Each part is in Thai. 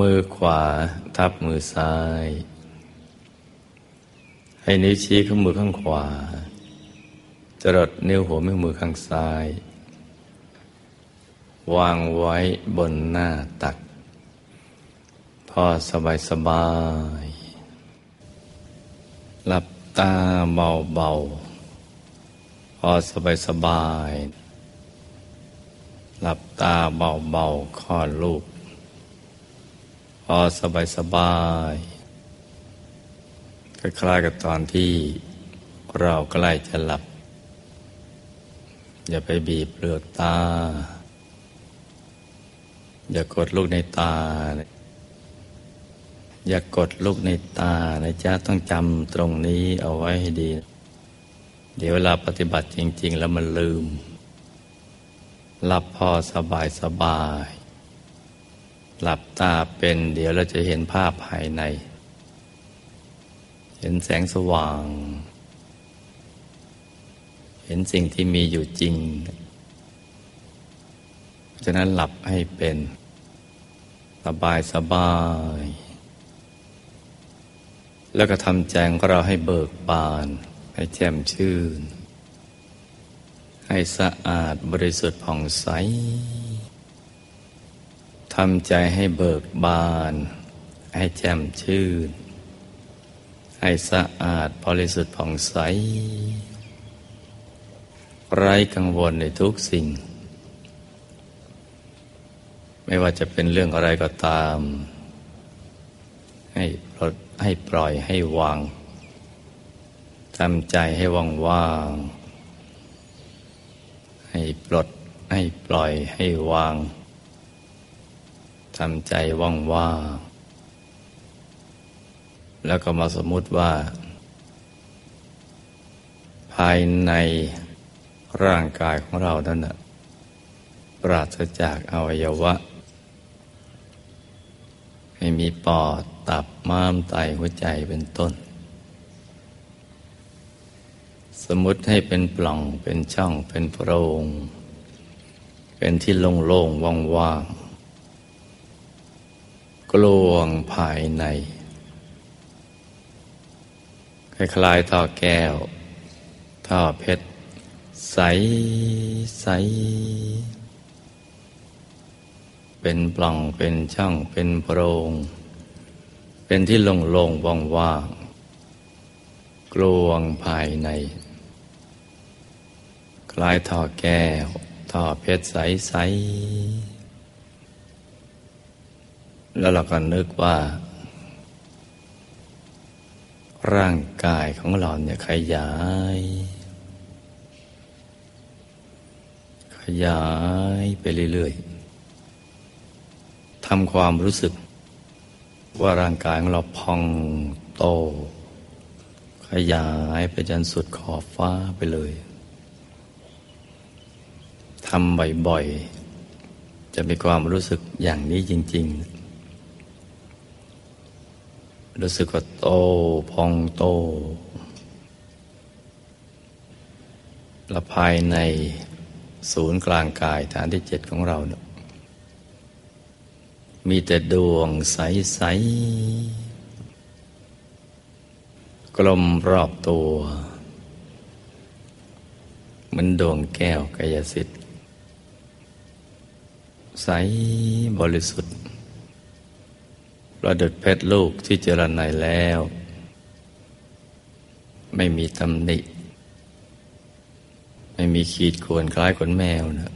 มือขวาทับมือซ้าย ให้นิ้วชี้ข้างมือข้างขวา จรดนิ้วหัวแม่มือข้างซ้าย วางไว้บนหน้าตัก พอสบายสบาย หลับตาเบาเบาพอสบายสบาย หลับตาเบาเบาคลอดลูก อสบายสบายคล้ายๆกับตอนที่เราใกล้จะหลับ อย่าไปบีบเปลือกตา อย่ากดลูกในตา อย่ากดลูกในตานะจ๊ะต้องจำตรงนี้เอาไว้ให้ดี เดี๋ยวเวลาปฏิบัติจริง ๆ แล้วมันลืมหลับพอสบายสบาย หลับตาเป็นเดี๋ยวเราจะเห็นภาพภายใน เห็นแสงสว่าง เห็นสิ่งที่มีอยู่จริงฉะนั้นหลับให้เป็น สบายสบาย แล้วก็ทำแจงของเราให้เบิกบาน ให้แจ่มชื่น ให้สะอาดบริสุทธิ์ผ่องใส ทำใจให้เบิกบาน ให้แจ่มชื่น ให้สะอาดบริสุทธิ์ผ่องใส ไร้กังวลในทุกสิ่ง ไม่ว่าจะเป็นเรื่องอะไรก็ตาม ให้ปลดให้ปล่อยให้วางทำใจให้ว่างว่างให้ปลดให้ปล่อยให้วาง ทำใจว่างว่า แล้วก็มาสมมุติว่า ภายในร่างกายของเรานั้นนะปราศจากอวัยวะให้มีปอด ตับ ม้าม ไต หัวใจเป็นต้น สมมติให้เป็นปล่อง เป็นช่อง เป็นโพรง เป็นที่โล่งๆว่างๆ กลวงภายในคล้ายๆท่อแก้ว ท่อเพชร ใสใส เป็นปล่องเป็นช่องเป็นโพรง เป็นที่โล่งๆว่างๆกลวงภายใน คล้ายท่อแก้ว ท่อเพชรใสใส แล้วเราก็นึกว่า ร่างกายของเราเนี่ยขยาย ขยายไปเรื่อยๆทำความรู้สึก ว่าร่างกายของเราพองโต ขยายไปจนสุดขอบฟ้าไปเลยทำบ่อยๆ จะมีความรู้สึกอย่างนี้จริง ๆ รู้สึกว่าโตพองโตและภายในศูนย์กลางกายฐานที่เจ็ดของเราเนี่ยมีแต่ดวงใส ๆ กลมรอบตัวเหมือนดวงแก้วกายสิทธิ์ใสบริสุทธิ์ ประดุดเพชรลูกที่เจริญในแล้ว ไม่มีตำหนิ ไม่มีขีดข่วนคล้ายขนแมวนะ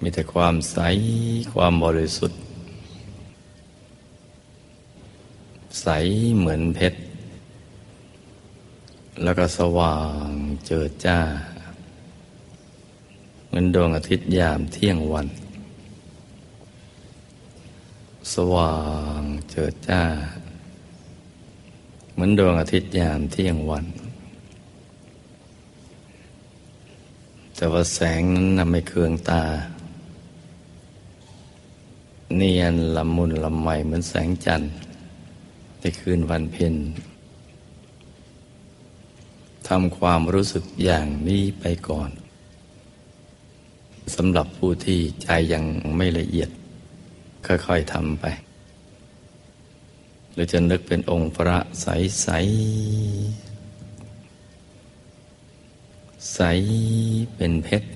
มีแต่ความใสความบริสุทธิ์ ใสเหมือนเพชร แล้วก็สว่างเจิดจ้า เหมือนดวงอาทิตย์ยามเที่ยงวัน สว่างเจิดจ้า เหมือนดวงอาทิตย์ยามเที่ยงวัน แต่ว่าแสงนั้นนำไม่เคืองตา เนียนละมุนละไมเหมือนแสงจันทร์ในคืนวันเพ็ญทำความรู้สึกอย่างนี้ไปก่อนสำหรับผู้ที่ใจยังไม่ละเอียด ค่อยๆทำไป หรือจะนึกเป็นองค์พระใสใสใสเป็นเพชร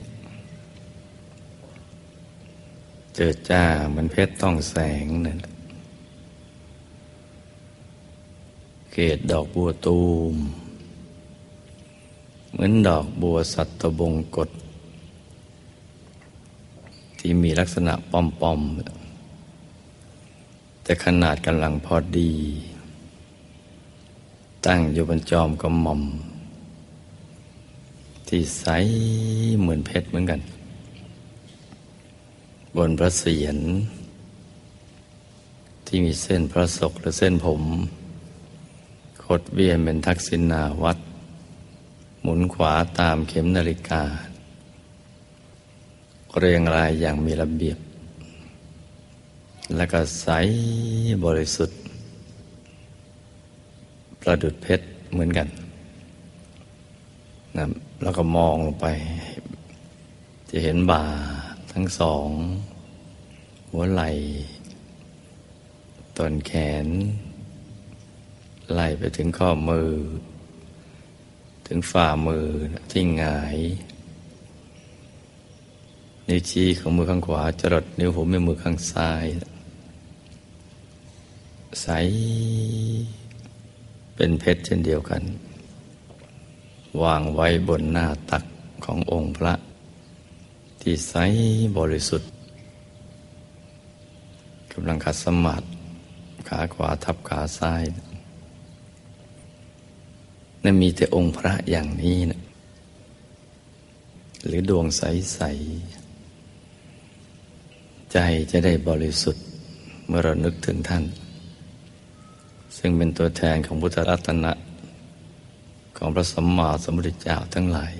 เจิดจ้าเหมือนเพชรต้องแสงนั่นเกตดอกบัวตูม เหมือนดอกบัวสัตบงกฎที่มีลักษณะปอมๆ แต่ขนาดกำลังพอดี ตั้งอยู่บนจอมกระหม่อม ที่ใสเหมือนเพชรเหมือนกัน บนพระเศียรที่มีเส้นพระศกหรือเส้นผมขดเวียนเป็นทักษิณาวัด หมุนขวาตามเข็มนาฬิกา เรียงรายอย่างมีระเบียบ และก็ใสบริสุทธิ์ ประดุดเพชรเหมือนกันนะแล้วก็มองลงไป จะเห็นบ่าทั้งสอง หัวไหล่ต้นแขน ไล่ไปถึงข้อมือ ถึงฝ่ามือที่หงาย นิ้วชี้ของมือข้างขวาจรดนิ้วหัวแม่มือข้างซ้าย ใส เป็นเพชรเช่นเดียวกัน วางไว้บนหน้าตักขององค์พระ ที่ใสบริสุทธิ์กำลังขัดสมาธิขาขวาทับขาซ้ายนั่นมีแต่องค์พระอย่างนี้นะหรือดวงใส ๆ ใจจะได้บริสุทธิ์ เมื่อเรานึกถึงท่าน ซึ่งเป็นตัวแทนของพุทธรัตนะ ของพระสัมมาสัมพุทธเจ้าทั้งหลาย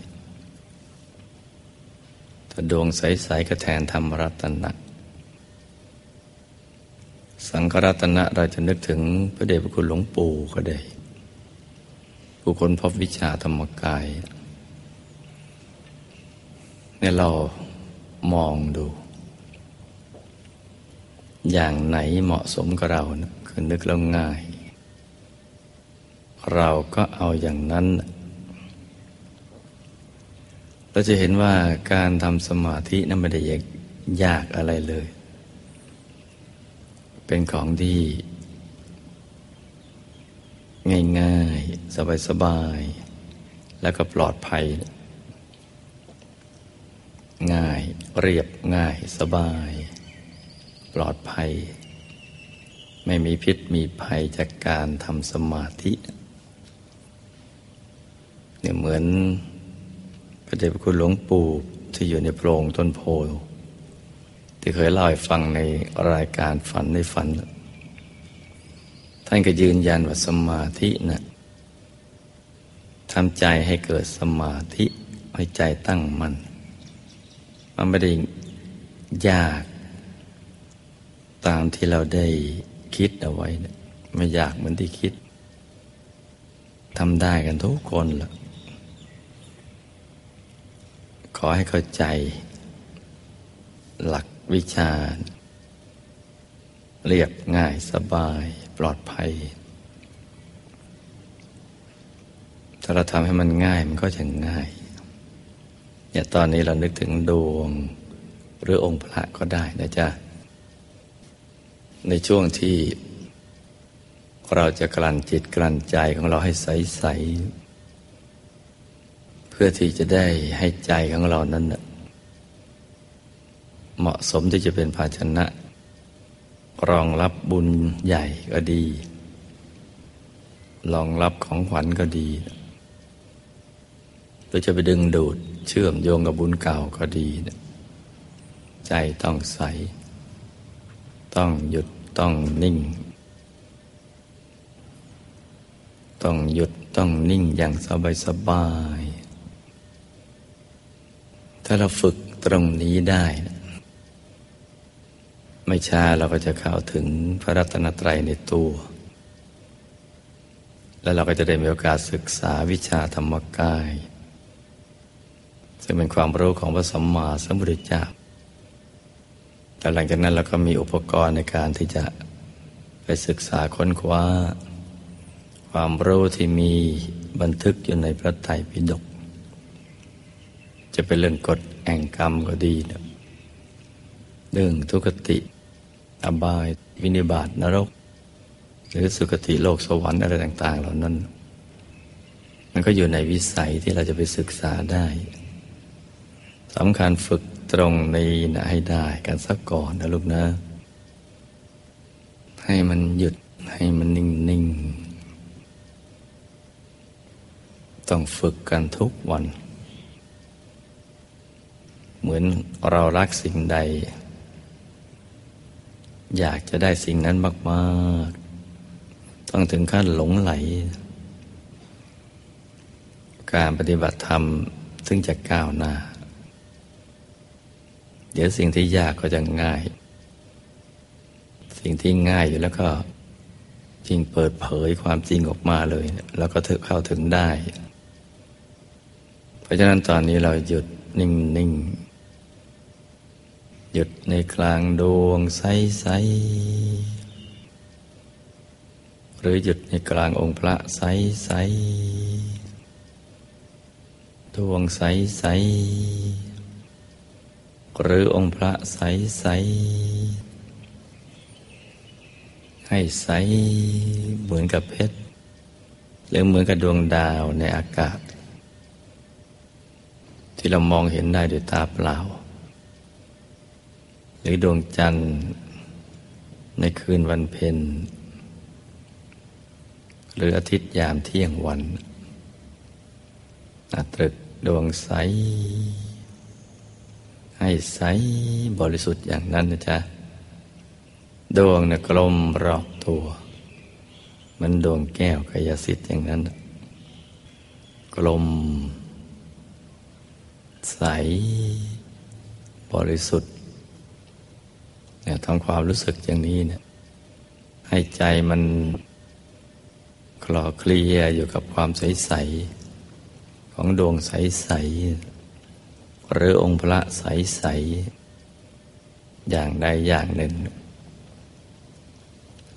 ถ้าดวงใส ๆ ก็แทนธรรมรัตนะ สังฆรัตนะเราจะนึกถึงพระเดชพระคุณหลวงปู่ก็ได้ผู้คนพบวิชาธรรมกายเนี่ยเรามองดู อย่างไหนเหมาะสมกับเรานะคือนึกแล้วง่าย เราก็เอาอย่างนั้น เราจะเห็นว่าการทำสมาธินั้นไม่ได้ยากอะไรเลย เป็นของที่ ง่ายๆ สบายๆ แล้วก็ปลอดภัย ง่ายเรียบง่ายสบาย ปลอดภัย ไม่มีพิษมีภัยจากการทำสมาธิ เนี่ยเหมือนพระเดชพระคุณหลวงปู่ที่อยู่ในโพรงต้นโพที่เคยเล่าให้ฟังในรายการฝันในฝัน ท่านก็ยืนยันว่าสมาธินะ่ะทำใจให้เกิดสมาธิให้ใจตั้งมัน่นมันไม่ได้ยาก ตามที่เราได้คิดเอาไว้นี่ยไม่ยากเหมือนที่คิดทำได้กันทุกคนละ ขอให้เข้าใจ หลักวิชา เรียบง่ายสบายปลอดภัย ถ้าเราทำให้มันง่ายมันก็จะง่ายเนี่ยตอนนี้เรานึกถึงดวง หรือองค์พระก็ได้นะจ๊ะ ในช่วงที่เราจะกลั่นจิตกลั่นใจของเราให้ใสๆ เพื่อที่จะได้ให้ใจของเรานั้นเหมาะสมที่จะเป็นภาชนะ รองรับบุญใหญ่ก็ดี รองรับของขวัญก็ดีหรือจะไปดึงดูดเชื่อมโยงกับบุญเก่าก็ดี ใจต้องใส ต้องหยุดต้องนิ่ง ต้องหยุดต้องนิ่งอย่างสบายสบาย ถ้าเราฝึกตรงนี้ได้ ไม่ช้าเราก็จะเข้าถึงพระรัตนตรัยในตัว แล้วเราก็จะได้มีโอกาสศึกษาวิชาธรรมกาย ซึ่งเป็นความรู้ของพระสัมมาสัมพุทธเจ้าแล้วหลังจากนั้นเราก็มีอุปกรณ์ในการที่จะไปศึกษาค้นคว้า ความรู้ที่มีบันทึกอยู่ในพระไตรปิฎก จะเป็นเรื่องกฎแห่งกรรมก็ดีนะเรื่องทุกติ อบาย วินิบาตนรก หรือสุคติโลกสวรรค์อะไรต่าง ๆ เหล่านั้น มันก็อยู่ในวิสัยที่เราจะไปศึกษาได้สำคัญฝึกตรงนี้นะให้ได้กันสักก่อนนะลูกนะ ให้มันหยุดให้มันนิ่งนิ่งต้องฝึกกันทุกวัน เหมือนเรารักสิ่งใด อยากจะได้สิ่งนั้นมากๆ ต้องถึงขั้นหลงไหล การปฏิบัติธรรมซึ่งจะก้าวหน้า เดี๋ยวสิ่งที่ยากก็จะง่าย สิ่งที่ง่ายอยู่แล้วก็จริงเปิดเผยความจริงออกมาเลย แล้วก็ถึงเข้าถึงได้ เพราะฉะนั้นตอนนี้เราหยุดนิ่งนิ่ง หยุดในกลางดวงใสใสหรือหยุดในกลางองค์พระใสใสดวงใสใสหรือองค์พระใสใสให้ใสเหมือนกับเพชร หรือเหมือนกับดวงดาวในอากาศ ที่เรามองเห็นได้ด้วยตาเปล่า หรือดวงจันทร์ในคืนวันเพ็ญหรืออาทิตย์ยามเที่ยงวันตรึกดวงใส ให้ใสบริสุทธิ์อย่างนั้นนะจ๊ะ ดวงนี่ยกลมรอบตัว มันดวงแก้วกายสิทธิ์อย่างนั้น กลม ใส บริสุทธิ์ เนี่ยทำความรู้สึกอย่างนี้เนี่ยให้ใจมันคลอเคลียอยู่กับความใส ๆ ของดวงใส ๆ หรือองค์พระใส ๆ อย่างใดอย่างหนึ่ง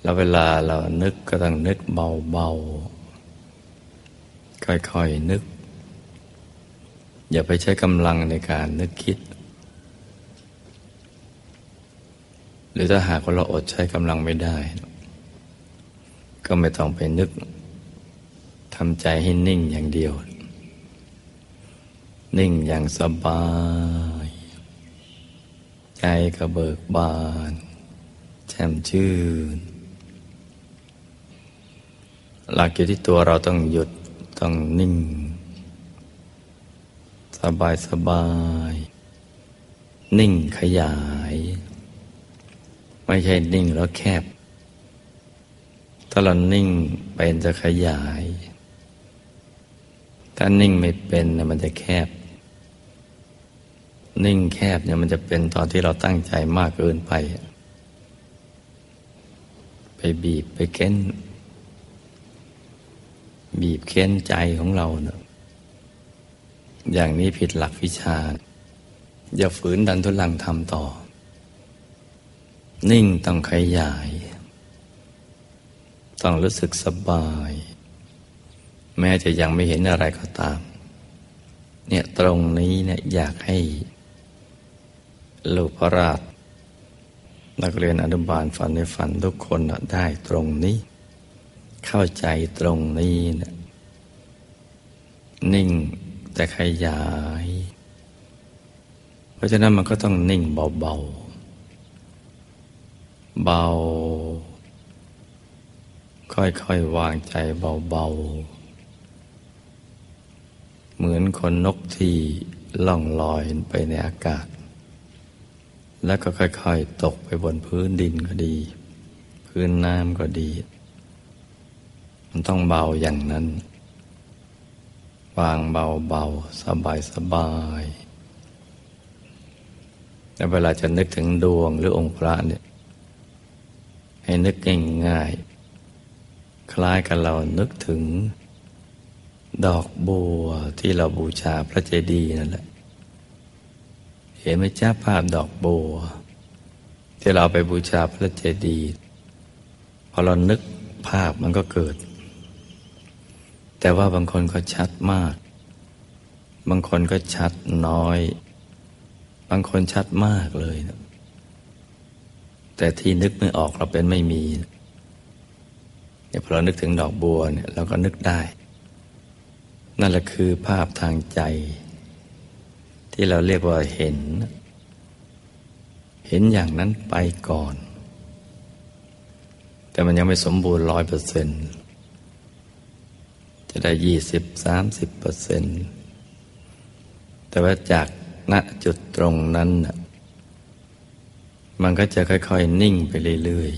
แล้วเวลาเรานึกก็ต้องนึกเบา ๆ ค่อย ๆ นึก อย่าไปใช้กำลังในการนึกคิด หรือถ้าหากว่าเราอดใช้กำลังไม่ได้ ก็ไม่ต้องไปนึกทำใจให้นิ่งอย่างเดียว นิ่งอย่างสบาย ใจก็เบิกบาน แช่มชื่น หลักอยู่ที่ตัวเราต้องหยุดต้องนิ่ง สบายสบาย นิ่งขยาย ไม่ใช่นิ่งแล้วแคบ ถ้าเรานิ่งเป็นจะขยาย ถ้านิ่งไม่เป็นนมันจะแคบ นิ่งแคบเนี่ยมันจะเป็นตอนที่เราตั้งใจมากเกินไป ไปบีบไปเค้น บีบเค้นใจของเราเนะอย่างนี้ผิดหลักวิชา อย่าฝืนดันทุลังทำต่อ นิ่งต้องขยาย ต้องรู้สึกสบาย แม้จะยังไม่เห็นอะไรก็ตาม เนี่ยตรงนี้เนี่ยอยากให้ลูกพระราชนักเรียนอนุบาลฝันในฝันทุกคนได้ตรงนี้ เข้าใจตรงนี้นะนิ่งแต่ขยาย เพราะฉะนั้นมันก็ต้องนิ่งเบาๆ เบา ค่อยๆวางใจเบา ๆ เหมือนคนนกที่ล่องลอยไปในอากาศ แล้วก็ค่อยๆ ตกไปบนพื้นดินก็ดี พื้นน้ำก็ดี มันต้องเบาอย่างนั้น วางเบาเบาสบายสบายแล้วเวลาจะนึกถึงดวงหรือองค์พระเนี่ย ให้นึกง่ายๆคล้ายกับเรานึกถึง ดอกบัวที่เราบูชาพระเจดีย์นั่นแหละ เห็นไหมจ้าภาพดอกบัว ที่เราไปบูชาพระเจดีย์พอเรานึกภาพมันก็เกิด แต่ว่าบางคนก็ชัดมาก บางคนก็ชัดน้อย บางคนชัดมากเลยนะ แต่ที่นึกไม่ออกเราเป็นไม่มีเนี่ยพอเรานึกถึงดอกบัวเนี่ยเราก็นึกได้ นั่นแหละคือภาพทางใจ ที่เราเรียกว่าเห็น เห็นอย่างนั้นไปก่อน แต่มันยังไม่สมบูรณ์ร้อยเปอร์เซ็นต์จะได้ยี่สิบสามสิบเปอร์เซ็นต์แต่ว่าจากณจุดตรงนั้น มันก็จะค่อยๆ นิ่งไปเรื่อย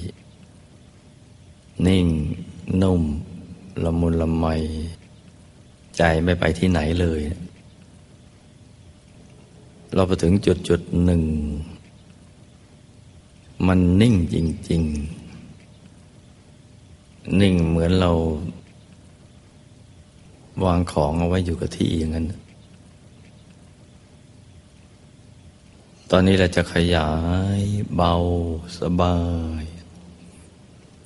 ๆ นิ่ง นุ่ม ละมุนละไม ใจไม่ไปที่ไหนเลย เราไปถึงจุดจุดหนึ่ง มันนิ่งจริง ๆ นิ่งเหมือนเรา วางของเอาไว้อยู่กับที่อย่างนั้น ตอนนี้เราจะขยายเบาสบาย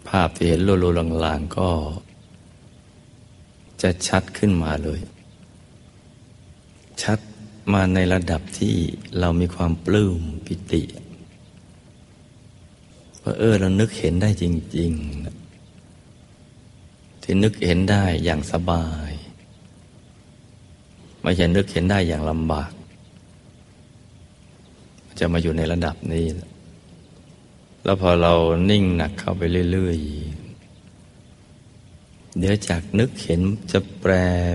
ภาพที่เห็นโลๆลางๆก็ จะชัดขึ้นมาเลย ชัดมาในระดับที่เรามีความปลื้มปิติว่าเออเรานึกเห็นได้จริงๆที่นึกเห็นได้อย่างสบาย ไม่ใช่นึกเห็นได้อย่างลำบาก จะมาอยู่ในระดับนี้ แล้วพอเรานิ่งหนักเข้าไปเรื่อยๆ เดี๋ยวจากนึกเห็นจะแปร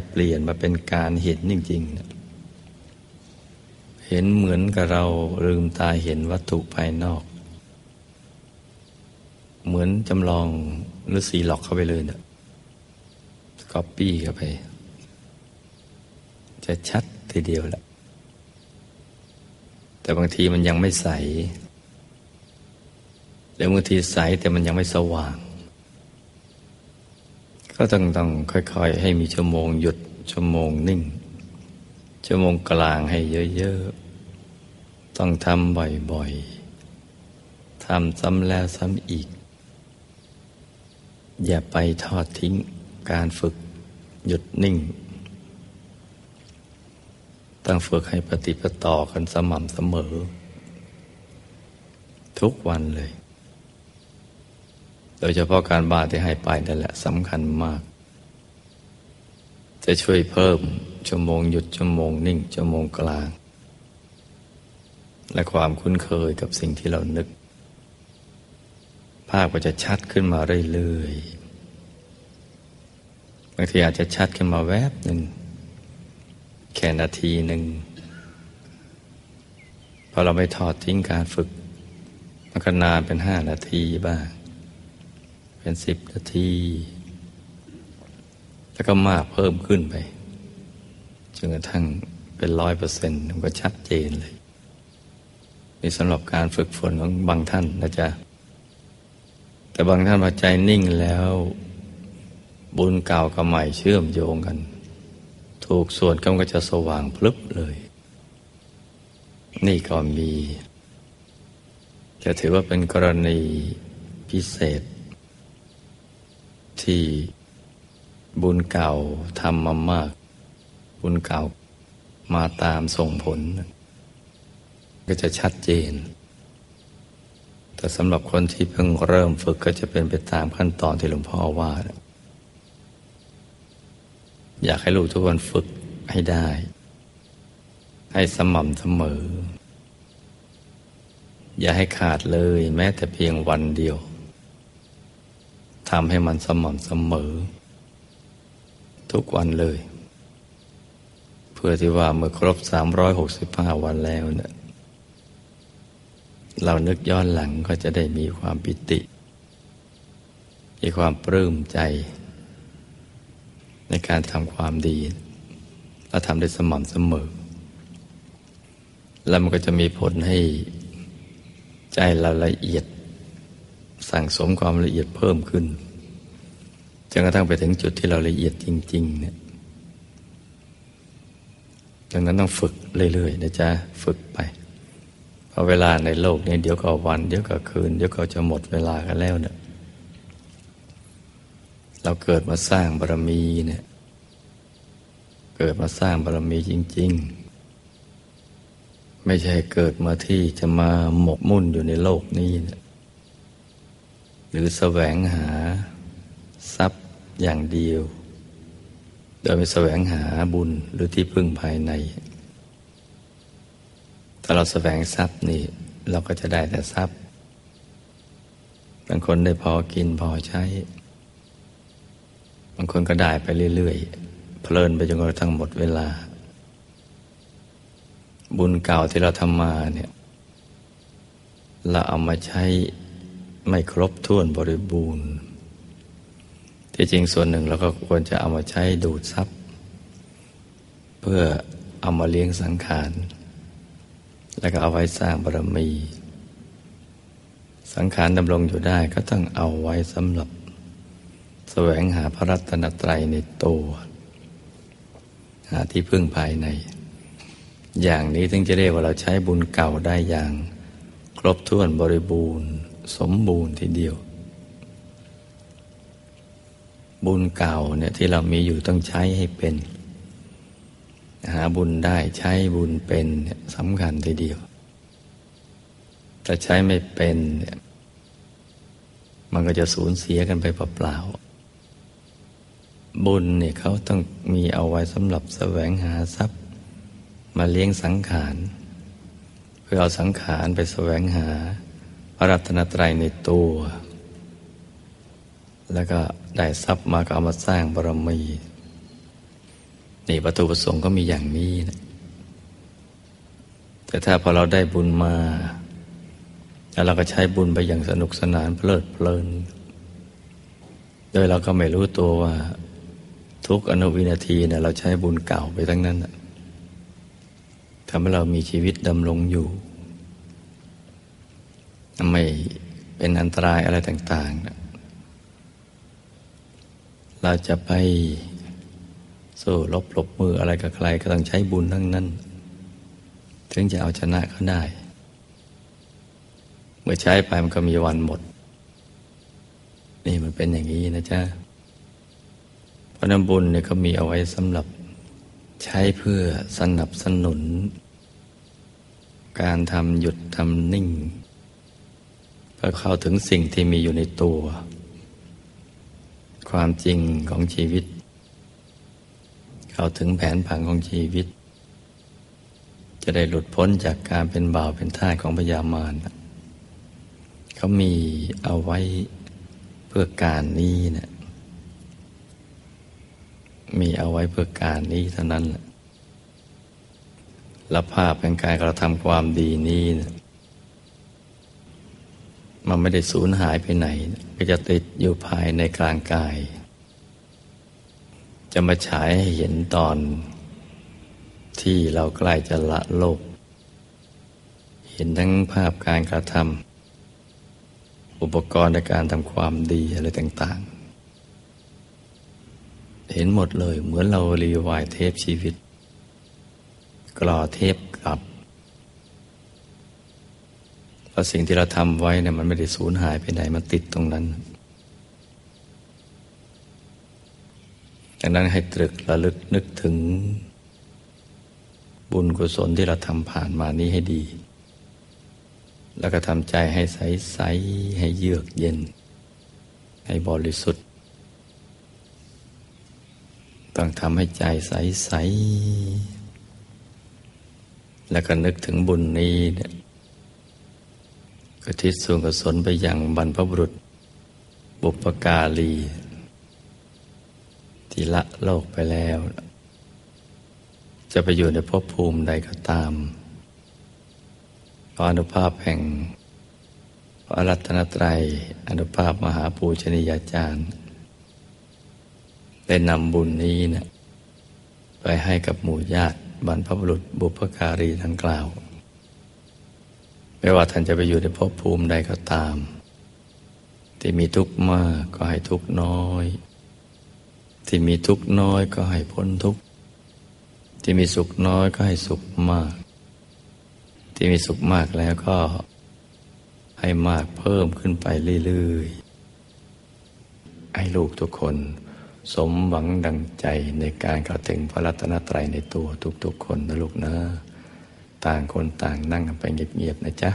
เปลี่ยนมาเป็นการเห็นจริงๆ เห็นเหมือนกับเราลืมตาเห็นวัตถุภายนอก เหมือนจำลองหรือสีหลอกเข้าไปเลยเนี่ยก๊อปปี้เข้าไป จะชัดทีเดียวแหละ แต่บางทีมันยังไม่ใสหรือบางทีใสแต่มันยังไม่สว่าง ก็ต้องต้องค่อยๆ ให้มีชั่วโมงหยุดชั่วโมงนิ่ง ชั่วโมงกลางให้เยอะๆ ต้องทำบ่อยๆทำซ้ำแล้วซ้ำอีก อย่าไปทอดทิ้งการฝึกหยุดนิ่ง ต้องฝึกให้ปฏิปต่อกันสม่ำเสมอ ทุกวันเลย โดยเฉพาะการบาที่ให้ไปนั่นแหละสำคัญมาก จะช่วยเพิ่มชั่วโมงหยุดชั่วโมงนิ่งชั่วโมงกลาง และความคุ้นเคยกับสิ่งที่เรานึก ภาพก็จะชัดขึ้นมาเรื่อยๆบางทีอาจจะชัดขึ้นมาแวบหนึ่ง แค่นาทีหนึ่งพอเราไม่ทอดทิ้งการฝึกมันก็นานเป็นห้านาทีบ้าง เป็นสิบนาที แล้วก็มากเพิ่มขึ้นไปจนกระทั่งเป็นร้อยเปอร์เซ็นต์มันก็ชัดเจนเลยนี่สำหรับการฝึกฝนของบางท่านนะจ๊ะ แต่บางท่านพอใจนิ่งแล้ว บุญเก่ากับใหม่เชื่อมโยงกัน ถูกส่วนก็จะสว่างพลึบเลย นี่ก็มีจะถือว่าเป็นกรณีพิเศษ ที่บุญเก่าทำมามาก บุญเก่ามาตามส่งผล ก็จะชัดเจน แต่สำหรับคนที่เพิ่งเริ่มฝึกก็จะเป็นไปตามขั้นตอนที่หลวงพ่อว่า อยากให้ลูกทุกคนฝึกให้ได้ ให้สม่ำเสมอ อย่าให้ขาดเลยแม้แต่เพียงวันเดียวทำให้มันสม่ำเสมอ ทุกวันเลย เพื่อที่ว่าเมื่อครบ 365 วันแล้วเนี่ยเรานึกย้อนหลังก็จะได้มีความปิติ มีความปลื้มใจ ในการทำความดี และทำได้สม่ำเสมอ แล้วมันก็จะมีผลให้ใจเราละเอียด สั่งสมความละเอียดเพิ่มขึ้นจนกระทั่งไปถึงจุดที่เราละเอียดจริง ๆ เนี่ยดังนั้นต้องฝึกเรื่อยๆนะจ๊ะฝึกไปเพราะเวลาในโลกนี้เดี๋ยวก็วัน เดี๋ยวก็คืน เดี๋ยวก็จะหมดเวลากันแล้วเนี่ย เราเกิดมาสร้างบารมีเนี่ยเกิดมาสร้างบารมีจริง ๆ ไม่ใช่เกิดมาที่จะมาหมกมุ่นอยู่ในโลกนี้นะหรือแสวงหาทรัพย์อย่างเดียว โดยไม่แสวงหาบุญหรือที่พึ่งภายใน ถ้าเราแสวงทรัพย์นี่ เราก็จะได้แต่ทรัพย์บางคนได้พอกินพอใช้างคนก็ได้ไปเรื่อยๆ เพลินไปจนกระทั่งหมดเวลา บุญเก่าที่เราทำมาเนี่ยเราเอามาใช้ไม่ครบถ้วนบริบูรณ์ ที่จริงส่วนหนึ่งเราก็ควรจะเอามาใช้ดูดซับเพื่อเอามาเลี้ยงสังขาร แล้วก็เอาไว้สร้างบารมี สังขารดำรงอยู่ได้ก็ต้องเอาไว้สำหรับ แสวงหาพระรัตนตรัยในตัว หาที่พึ่งภายใน อย่างนี้ถึงจะเรียกว่าเราใช้บุญเก่าได้อย่าง ครบถ้วนบริบูรณ์ สมบูรณ์ทีเดียว บุญเก่าเนี่ยที่เรามีอยู่ต้องใช้ให้เป็น หาบุญได้ใช้บุญเป็นเนี่ยสำคัญทีเดียวแต่ใช้ไม่เป็นเนี่ยมันก็จะสูญเสียกันไปเปล่าๆ บุญเนี่ยเขาต้องมีเอาไว้สำหรับแสวงหาทรัพย์ มาเลี้ยงสังขาร เพื่อเอาสังขารไปแสวงหาพระรัตนตรัยในตัว แล้วก็ได้ทรัพย์มาก็เอามาสร้างบารมีนี่ประตูประสงค์ก็มีอย่างนี้นะแต่ถ้าพอเราได้บุญมา แล้วเราก็ใช้บุญไปอย่างสนุกสนานเพลิดเพลิน โดยเราก็ไม่รู้ตัวว่า ทุกอนุวินาทีเนี่ยเราใช้บุญเก่าไปทั้งนั้นทำให้เรามีชีวิตดำรงอยู่ ไม่เป็นอันตรายอะไรต่างๆ เราจะไปสู้ลบหลบมืออะไรกับใครก็ต้องใช้บุญทั้งนั้น ถึงจะเอาชนะเขาได้ เมื่อใช้ไปมันก็มีวันหมด นี่มันเป็นอย่างนี้นะจ๊ะ พราะน้ำบุญเนี่ยเขามีเอาไว้สำหรับใช้เพื่อสนับสนุน การทำหยุดทำนิ่งเพื่อเข้าถึงสิ่งที่มีอยู่ในตัว ความจริงของชีวิต เข้าถึงแผนผังของชีวิต จะได้หลุดพ้นจากการเป็นบ่าวเป็นท่าของพยามารเขามีเอาไว้เพื่อการนี้นะ มีเอาไว้เพื่อการนี้เท่านั้นแหละภาพเป็นการกระทำความดีนี้นะมันไม่ได้สูญหายไปไหนก็จะติดอยู่ภายในกลางกาย จะมาฉายให้เห็นตอน ที่เราใกล้จะละโลก เห็นทั้งภาพการกระทำอุปกรณ์ในการทำความดีอะไรต่าง ๆ เห็นหมดเลย เหมือนเรารีวายเทปชีวิต กรอเทปกลับเพราะสิ่งที่เราทำไว้เนี่ยมันไม่ได้สูญหายไปไหน มันติดตรงนั้นดังนั้นให้ตรึกระลึกนึกถึง บุญกุศลที่เราทำผ่านมานี้ให้ดี แล้วก็ทำใจให้ใสใสให้เยือกเย็น ให้บริสุทธิ์ ต้องทำให้ใจใสใสแล้วก็นึกถึงบุญนี้เนี่ยกทิศส่วนกุศลไปยังบรรพบุรุษ บุปการีที่ละโลกไปแล้ว จะไปอยู่ในภพภูมิใดก็ตามออนุภาพแห่งพระรัตนตรัยอนุภาพมหาปูชนียาจารย์ ได้นำบุญนี้นะไปให้กับหมู่ญาติบรรพบุรุษบุพการีทั้งกล่าว ไม่ว่าท่านจะไปอยู่ในภพภูมิใดก็ตาม ที่มีทุกข์มากก็ให้ทุกข์น้อย ที่มีทุกข์น้อยก็ให้พ้นทุกข์ที่มีสุขน้อยก็ให้สุขมาก ที่มีสุขมากแล้วก็ให้มากเพิ่มขึ้นไปเรื่อยๆให้ลูกทุกคน สมหวังดังใจในการเข้าถึงพระรัตนตรัยในตัวทุกๆคนนะลูกนะ ต่างคนต่างนั่งกันไปเงียบๆนะจ๊ะ